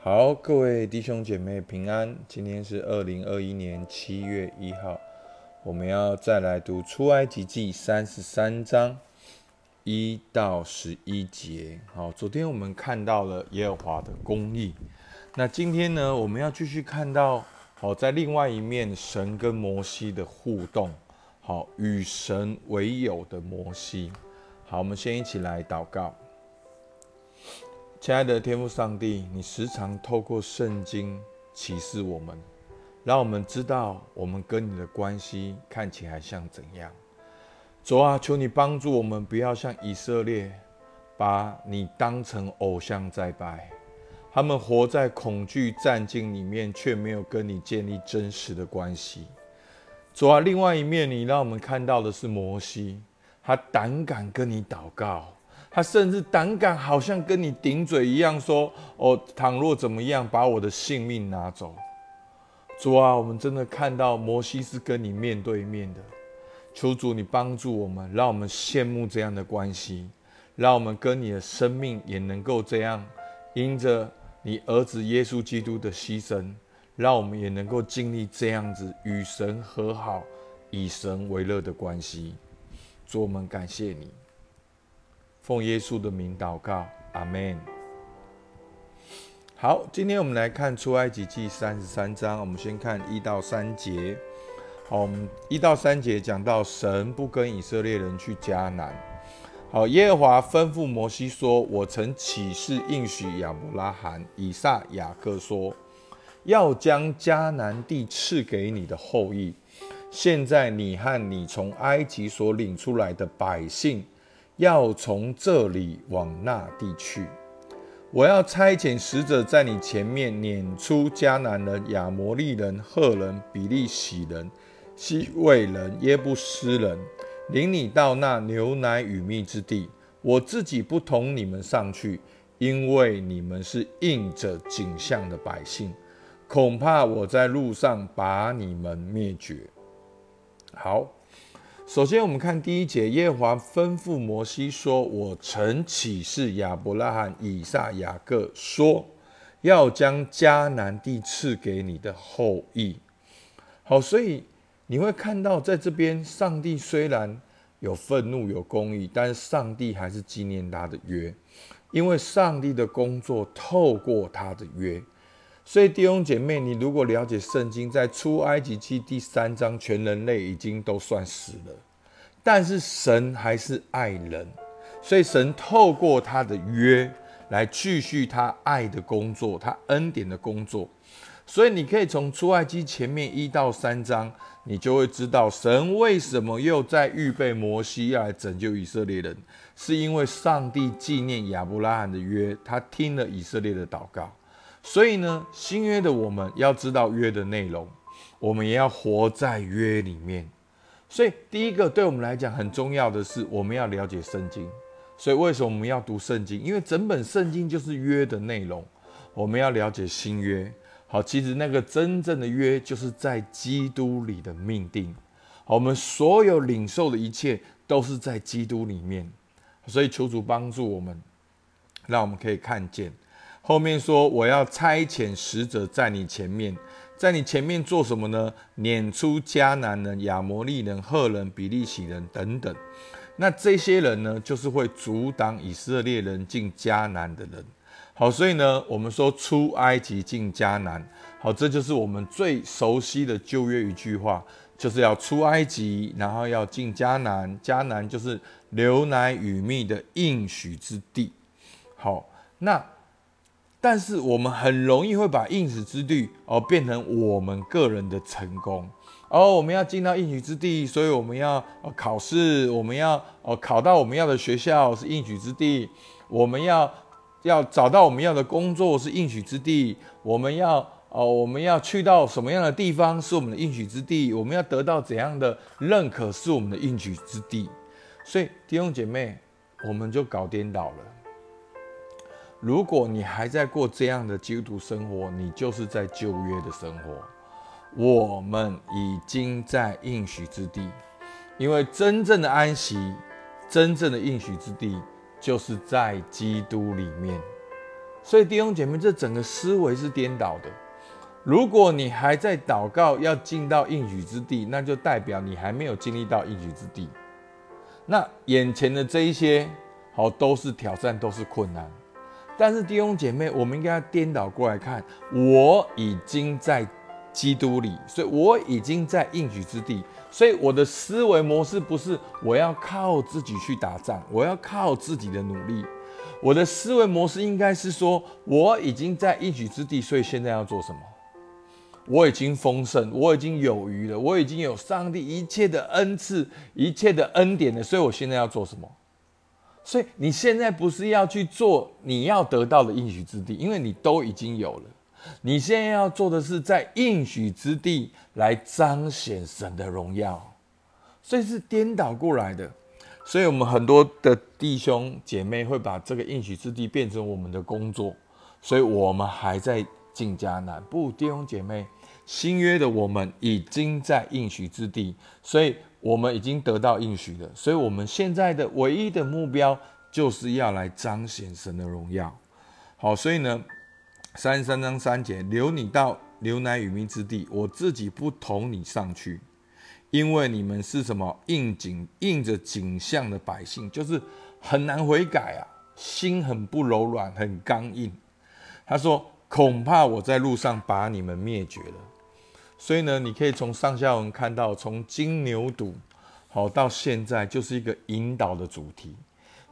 好，各位弟兄姐妹平安。今天是二零二一年七月一号，我们要再来读出埃及记三十三章一到十一节。好，昨天我们看到了耶和华的公义，那今天呢，我们要继续看到好，在另外一面，神跟摩西的互动。好，与神为友的摩西。好，我们先一起来祷告。亲爱的天父上帝，你时常透过圣经启示我们，让我们知道我们跟你的关系看起来像怎样。主啊，求你帮助我们，不要像以色列，把你当成偶像在拜。他们活在恐惧战境里面，却没有跟你建立真实的关系。主啊，另外一面，你让我们看到的是摩西，他胆敢跟你祷告。他甚至胆敢，好像跟你顶嘴一样，说：“哦，倘若怎么样，把我的性命拿走。”主啊，我们真的看到摩西是跟你面对面的。求主你帮助我们，让我们羡慕这样的关系，让我们跟你的生命也能够这样，因着你儿子耶稣基督的牺牲，让我们也能够经历这样子与神和好、以神为乐的关系。主，我们感谢你。奉耶稣的名祷告，阿门。好，今天我们来看出埃及记三十三章，我们先看一到三节。好，我们一到三节讲到神不跟以色列人去迦南。好，耶和华吩咐摩西说：“我曾起誓应许亚伯拉罕、以撒、雅各说，要将迦南地赐给你的后裔。现在你和你从埃及所领出来的百姓。”要从这里往那地去，我要差遣使者在你前面撵出迦南人、亚摩利人、赫人、比利洗人、西魏人、耶布斯人，领你到那牛奶与蜜之地。我自己不同你们上去，因为你们是应着景象的百姓，恐怕我在路上把你们灭绝。好。首先，我们看第一节，耶和华吩咐摩西说：“我曾启示亚伯拉罕、以撒、雅各，说要将迦南地赐给你的后裔。”好，所以你会看到，在这边，上帝虽然有愤怒、有公义，但是上帝还是纪念他的约，因为上帝的工作透过他的约。所以弟兄姐妹，你如果了解圣经，在出埃及记第三章，全人类已经都算死了，但是神还是爱人，所以神透过他的约来继续他爱的工作，他恩典的工作。所以你可以从出埃及前面一到三章，你就会知道神为什么又在预备摩西要来拯救以色列人，是因为上帝纪念亚伯拉罕的约，他听了以色列的祷告。所以呢，新约的我们要知道约的内容，我们也要活在约里面。所以第一个对我们来讲很重要的是，我们要了解圣经。所以为什么我们要读圣经？因为整本圣经就是约的内容。我们要了解新约。好，其实那个真正的约就是在基督里的命定。好，我们所有领受的一切都是在基督里面。所以求主帮助我们，让我们可以看见。后面说：“我要差遣使者在你前面，在你前面做什么呢？撵出迦南人、亚摩利人、赫人、比利洗人等等。那这些人呢，就是会阻挡以色列人进迦南的人。好，所以呢，我们说出埃及进迦南。好，这就是我们最熟悉的旧约一句话，就是要出埃及，然后要进迦南。迦南就是流奶与蜜的应许之地。好，那。”但是我们很容易会把应许之地哦变成我们个人的成功。哦，我们要进到应许之地，所以我们要考试，我们要哦考到我们要的学校是应许之地，我们要要找到我们要的工作是应许之地，我们要哦我们要去到什么样的地方是我们的应许之地，我们要得到怎样的认可是我们的应许之地，所以弟兄姐妹，我们就搞颠倒了。如果你还在过这样的基督徒生活，你就是在旧约的生活。我们已经在应许之地，因为真正的安息、真正的应许之地，就是在基督里面。所以弟兄姐妹，这整个思维是颠倒的。如果你还在祷告要进到应许之地，那就代表你还没有经历到应许之地。那眼前的这一些，好都是挑战，都是困难。但是弟兄姐妹，我们应该要颠倒过来看，我已经在。基督里，所以我已经在应许之地，所以我的思维模式不是我要靠自己去打仗，我要靠自己的努力。我的思维模式应该是说，我已经在应举之地，所以现在要做什么？我已经丰盛，我已经有余了，我已经有上帝一切的恩赐、一切的恩典了，所以我现在要做什么？所以你现在不是要去做你要得到的应许之地，因为你都已经有了。你现在要做的是在应许之地来彰显神的荣耀，所以是颠倒过来的。所以我们很多的弟兄姐妹会把这个应许之地变成我们的工作，所以我们还在进迦南。不，弟兄姐妹，新约的我们已经在应许之地，所以我们已经得到应许了。所以我们现在的唯一的目标就是要来彰显神的荣耀。好，所以呢。三十三章三节，留你到牛奶与蜜之地，我自己不同你上去，因为你们是什么应景应着景象的百姓，就是很难悔改啊，心很不柔软，很刚硬。他说，恐怕我在路上把你们灭绝了。所以呢，你可以从上下文看到，从金牛犊好到现在，就是一个引导的主题。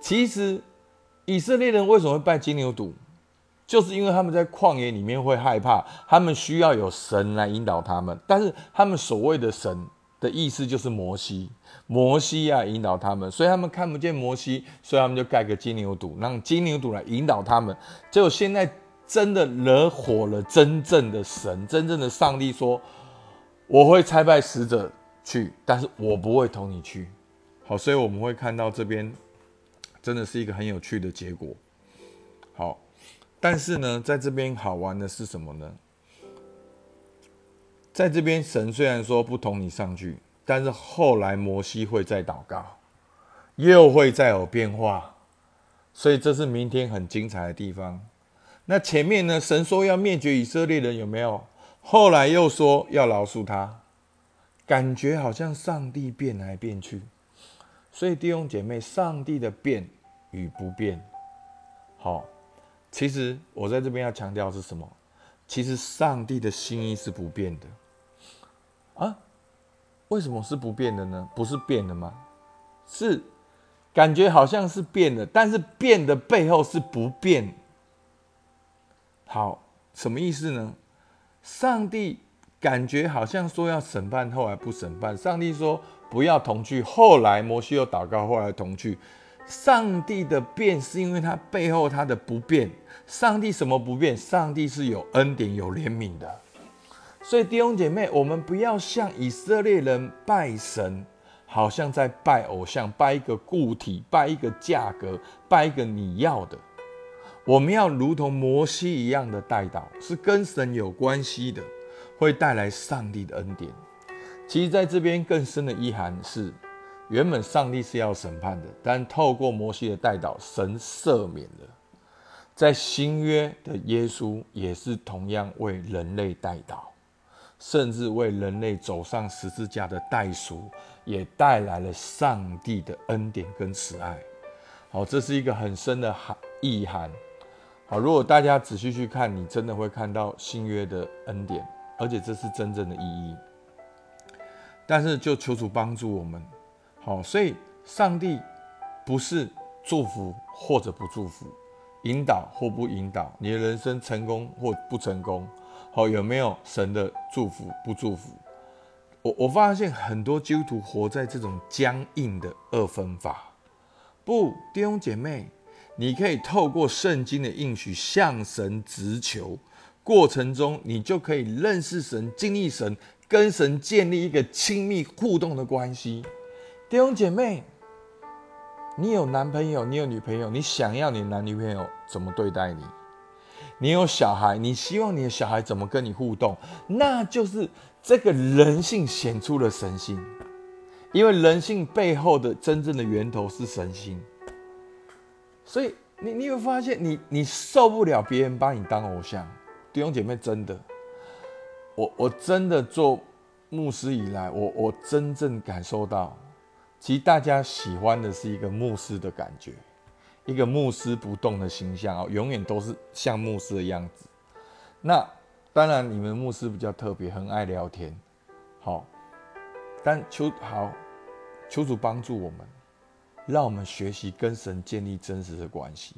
其实以色列人为什么会拜金牛犊？就是因为他们在旷野里面会害怕，他们需要有神来引导他们。但是他们所谓的神的意思就是摩西，摩西啊引导他们，所以他们看不见摩西，所以他们就盖个金牛犊，让金牛犊来引导他们。结果现在真的惹火了真正的神，真正的上帝说：“我会差派使者去，但是我不会同你去。”好，所以我们会看到这边真的是一个很有趣的结果。好。但是呢，在这边好玩的是什么呢？在这边，神虽然说不同你上去，但是后来摩西会再祷告，又会再有变化，所以这是明天很精彩的地方。那前面呢，神说要灭绝以色列人，有没有？后来又说要饶恕他，感觉好像上帝变来变去。所以弟兄姐妹，上帝的变与不变，好。其实我在这边要强调是什么？其实上帝的心意是不变的啊？为什么是不变的呢？不是变的吗？是感觉好像是变的，但是变的背后是不变。好，什么意思呢？上帝感觉好像说要审判，后来不审判；上帝说不要同去，后来摩西又祷告，后来同去。上帝的变是因为他背后他的不变。上帝什么不变？上帝是有恩典、有怜悯的。所以弟兄姐妹，我们不要像以色列人拜神，好像在拜偶像，拜一个固体，拜一个价格，拜一个你要的。我们要如同摩西一样的带导，是跟神有关系的，会带来上帝的恩典。其实，在这边更深的意涵是。原本上帝是要审判的，但透过摩西的带导，神赦免了。在新约的耶稣也是同样为人类带导，甚至为人类走上十字架的代赎，也带来了上帝的恩典跟慈爱。好，这是一个很深的含意涵。好，如果大家仔细去看，你真的会看到新约的恩典，而且这是真正的意义。但是，就求主帮助我们。好，所以上帝不是祝福或者不祝福，引导或不引导，你的人生成功或不成功，好有没有神的祝福不祝福？我我发现很多基督徒活在这种僵硬的二分法。不，弟兄姐妹，你可以透过圣经的应许向神直求，过程中你就可以认识神、经历神，跟神建立一个亲密互动的关系。弟兄姐妹，你有男朋友，你有女朋友，你想要你男女朋友怎么对待你？你有小孩，你希望你的小孩怎么跟你互动？那就是这个人性显出了神性，因为人性背后的真正的源头是神性。所以你你有发现，你你受不了别人把你当偶像，弟兄姐妹，真的，我我真的做牧师以来，我我真正感受到，其实大家喜欢的是一个牧师的感觉，一个牧师不动的形象哦，永远都是像牧师的样子。那当然，你们牧师比较特别，很爱聊天，好，但求好，求主帮助我们。让我们学习跟神建立真实的关系，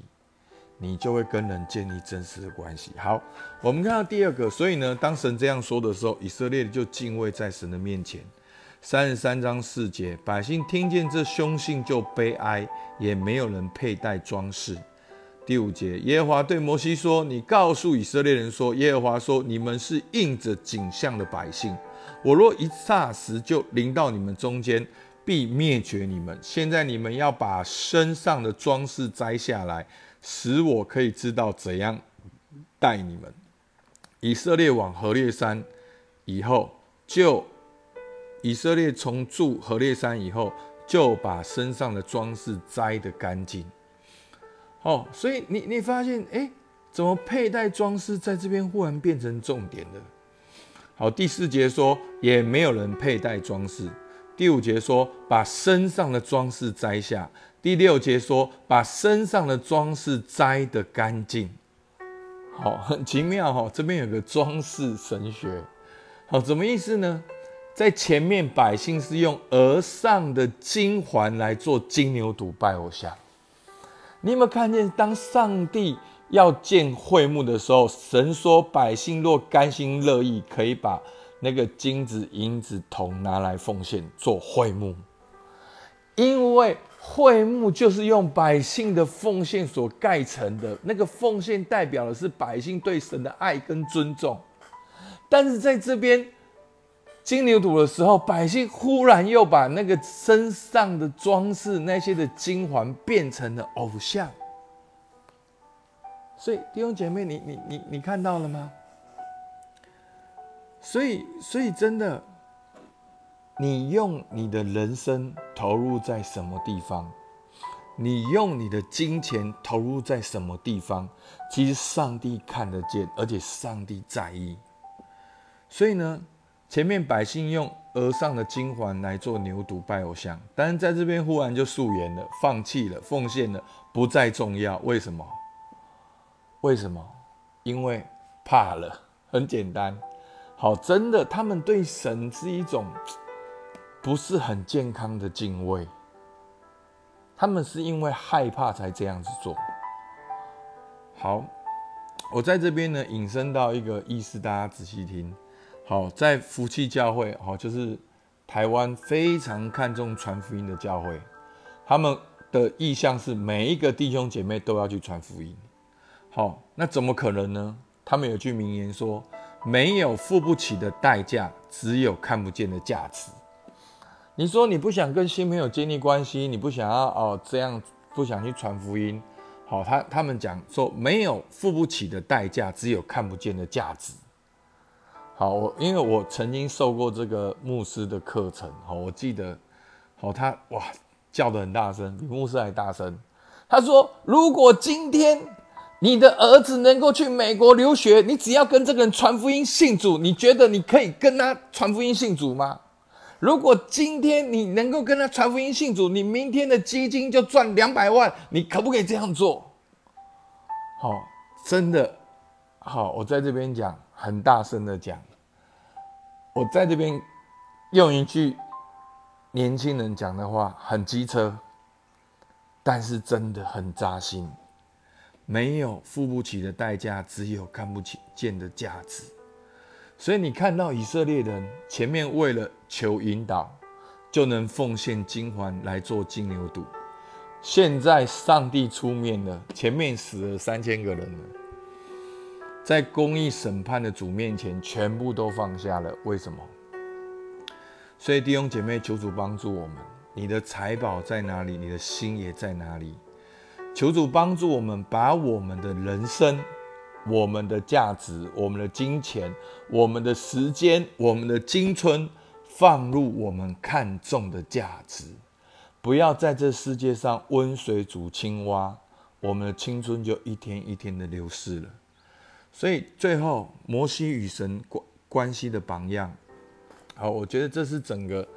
你就会跟人建立真实的关系。好，我们看到第二个，所以呢，当神这样说的时候，以色列就敬畏在神的面前。三十三章四节，百姓听见这凶信就悲哀，也没有人佩戴装饰。第五节，耶和华对摩西说：“你告诉以色列人说，耶和华说，你们是应着景象的百姓，我若一霎时就临到你们中间。”必灭绝你们！现在你们要把身上的装饰摘下来，使我可以知道怎样待你们。以色列往何烈山以后，就以色列从住何烈山以后，就把身上的装饰摘得干净。哦，所以你你发现，哎，怎么佩戴装饰在这边忽然变成重点了？好，第四节说，也没有人佩戴装饰。第五节说，把身上的装饰摘下。第六节说，把身上的装饰摘得干净。好，很奇妙哈。这边有个装饰神学，好，什么意思呢？在前面，百姓是用额上的金环来做金牛犊拜偶像。你有没有看见，当上帝要建会幕的时候，神说，百姓若甘心乐意，可以把。那个金子、银子、铜拿来奉献做会幕，因为会幕就是用百姓的奉献所盖成的。那个奉献代表的是百姓对神的爱跟尊重。但是在这边金牛犊的时候，百姓忽然又把那个身上的装饰、那些的金环变成了偶像。所以弟兄姐妹，你你你你看到了吗？所以，所以真的，你用你的人生投入在什么地方？你用你的金钱投入在什么地方？其实上帝看得见，而且上帝在意。所以呢，前面百姓用额上的金环来做牛犊拜偶像，但是在这边忽然就素颜了，放弃了，奉献了，不再重要。为什么？为什么？因为怕了。很简单。好，真的，他们对神是一种不是很健康的敬畏。他们是因为害怕才这样子做。好，我在这边呢引申到一个意思，大家仔细听。好，在福气教会，好，就是台湾非常看重传福音的教会，他们的意向是每一个弟兄姐妹都要去传福音。好，那怎么可能呢？他们有句名言说。没有付不起的代价，只有看不见的价值。你说你不想跟新朋友建立关系，你不想要哦这样，不想去传福音。好，他他们讲说没有付不起的代价，只有看不见的价值。好，我因为我曾经受过这个牧师的课程，好，我记得，好他哇叫的很大声，比牧师还大声。他说如果今天。你的儿子能够去美国留学，你只要跟这个人传福音信主，你觉得你可以跟他传福音信主吗？如果今天你能够跟他传福音信主，你明天的基金就赚两百万，你可不可以这样做？好，真的好，我在这边讲，很大声的讲，我在这边用一句年轻人讲的话，很机车，但是真的很扎心。没有付不起的代价，只有看不起见的价值。所以你看到以色列人前面为了求引导，就能奉献金环来做金牛犊。现在上帝出面了，前面死了三千个人了，在公义审判的主面前，全部都放下了。为什么？所以弟兄姐妹，求主帮助我们。你的财宝在哪里？你的心也在哪里？求主帮助我们，把我们的人生、我们的价值、我们的金钱、我们的时间、我们的青春，放入我们看重的价值。不要在这世界上温水煮青蛙，我们的青春就一天一天的流逝了。所以最后，摩西与神关关系的榜样，好，我觉得这是整个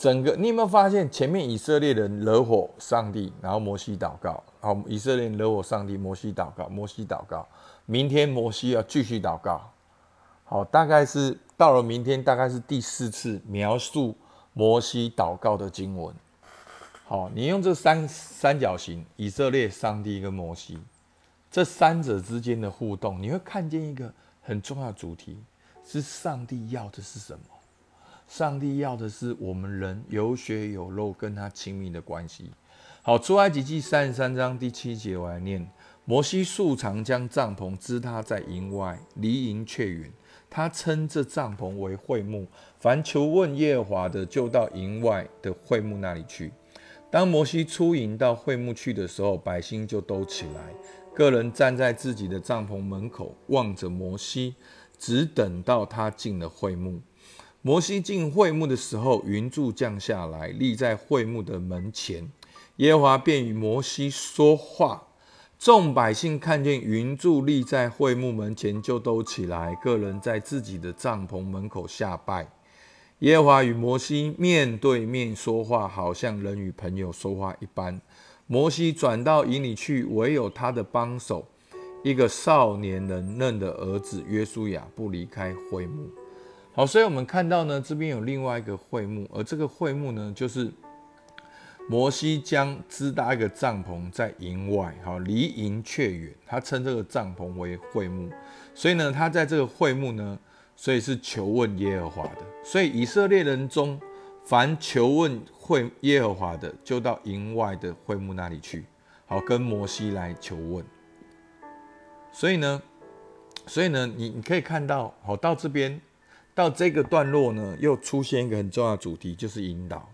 整个。你有没有发现，前面以色列人惹火上帝，然后摩西祷告，好，以色列人惹火上帝，摩西祷告，摩西祷告。明天摩西要继续祷告，好，大概是到了明天，大概是第四次描述摩西祷告的经文。好，你用这三三角形，以色列、上帝跟摩西，这三者之间的互动，你会看见一个很重要的主题：是上帝要的是什么？上帝要的是我们人有血有肉，跟他亲密的关系。好，出埃及记三十三章第七节，我来念。摩西素常将帐篷支他在营外，离营却远。他称这帐篷为会幕。凡求问耶和华的，就到营外的会幕那里去。当摩西出营到会幕去的时候，百姓就都起来，个人站在自己的帐篷门口，望着摩西，只等到他进了会幕。摩西进会幕的时候，云柱降下来，立在会幕的门前。耶和华便与摩西说话。众百姓看见云柱立在会幕门前，就都起来，个人在自己的帐篷门口下拜。耶和华与摩西面对面说话，好像人与朋友说话一般。摩西转到营里去，唯有他的帮手，一个少年人嫩的儿子约书亚不离开会幕。好，所以我们看到呢，这边有另外一个会幕，而这个会幕呢，就是。摩西将支搭一个帐篷在营外，好离营却远。他称这个帐篷为会幕，所以呢，他在这个会幕呢，所以是求问耶和华的。所以以色列人中，凡求问会耶和华的，就到营外的会幕那里去，好跟摩西来求问。所以呢，所以呢，你你可以看到，好到这边到这个段落呢，又出现一个很重要的主题，就是引导。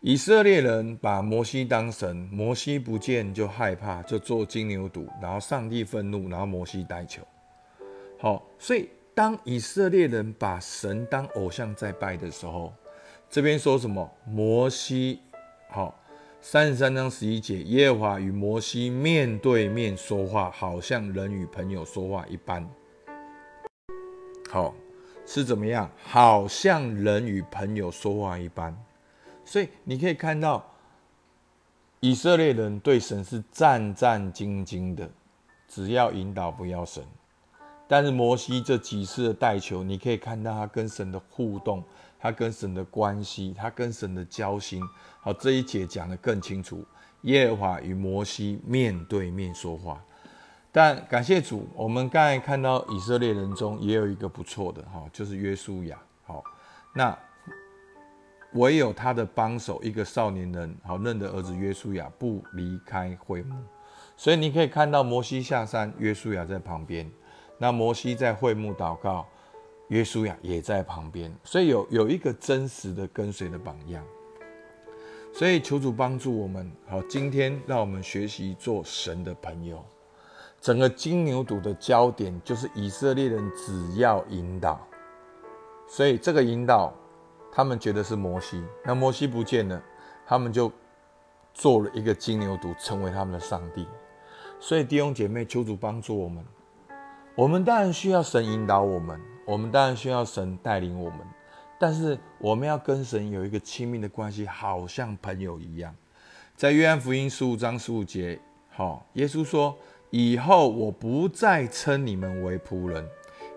以色列人把摩西当神，摩西不见就害怕，就做金牛犊，然后上帝愤怒，然后摩西代求。好，所以当以色列人把神当偶像在拜的时候，这边说什么？摩西，好，三十三章十一节，耶和华与摩西面对面说话，好像人与朋友说话一般。好，是怎么样？好像人与朋友说话一般。所以你可以看到，以色列人对神是战战兢兢的，只要引导不要神。但是摩西这几次的代求，你可以看到他跟神的互动，他跟神的关系，他跟神的交心。好，这一节讲得更清楚，耶和华与摩西面对面说话。但感谢主，我们刚才看到以色列人中也有一个不错的哈，就是约书亚。好，那。唯有他的帮手，一个少年人，好认的儿子约书亚不离开会幕，所以你可以看到摩西下山，约书亚在旁边。那摩西在会幕祷告，约书亚也在旁边，所以有有一个真实的跟随的榜样。所以求主帮助我们，好，今天让我们学习做神的朋友。整个金牛犊的焦点就是以色列人只要引导，所以这个引导。他们觉得是摩西，那摩西不见了，他们就做了一个金牛犊，成为他们的上帝。所以弟兄姐妹，求主帮助我们。我们当然需要神引导我们，我们当然需要神带领我们，但是我们要跟神有一个亲密的关系，好像朋友一样。在约翰福音十五章十五节，好，耶稣说：“以后我不再称你们为仆人，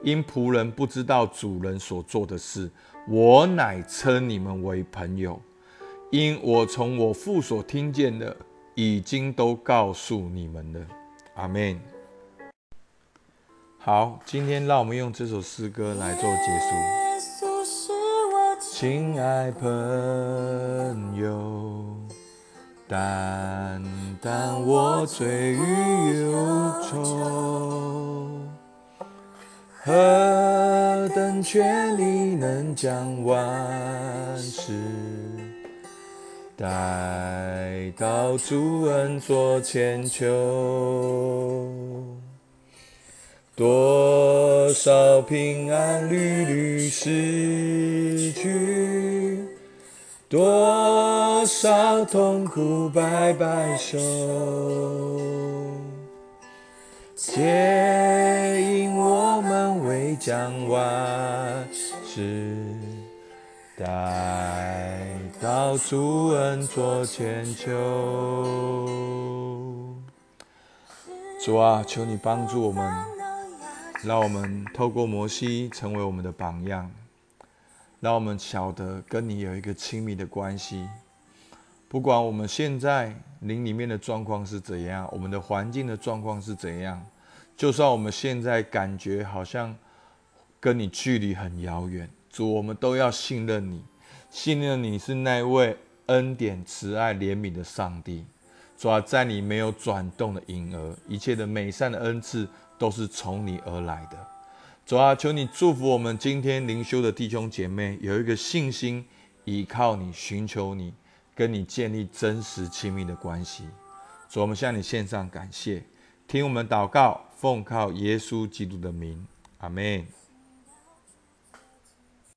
因仆人不知道主人所做的事。”我乃称你们为朋友，因我从我父所听见的，已经都告诉你们了。阿门。好，今天让我们用这首诗歌来做结束。亲爱朋友，担当我醉与忧愁。何等权力能将万事带到主恩座千秋？多少平安屡屡失去，多少痛苦摆摆手，皆因我们未将万事带到主恩座前求。主啊，求你帮助我们，让我们透过摩西成为我们的榜样。让我们晓得跟你有一个亲密的关系，不管我们现在灵里面的状况是怎样，我们的环境的状况是怎样，就算我们现在感觉好像跟你距离很遥远，主，我们都要信任你，信任你是那位恩典、慈爱、怜悯的上帝。主啊，在你没有转动的影儿，一切的美善的恩赐都是从你而来的。主啊，求你祝福我们今天灵修的弟兄姐妹，有一个信心，依靠你，寻求你，跟你建立真实亲密的关系。主，我们向你献上感谢，听我们祷告，奉靠耶稣基督的名，阿门。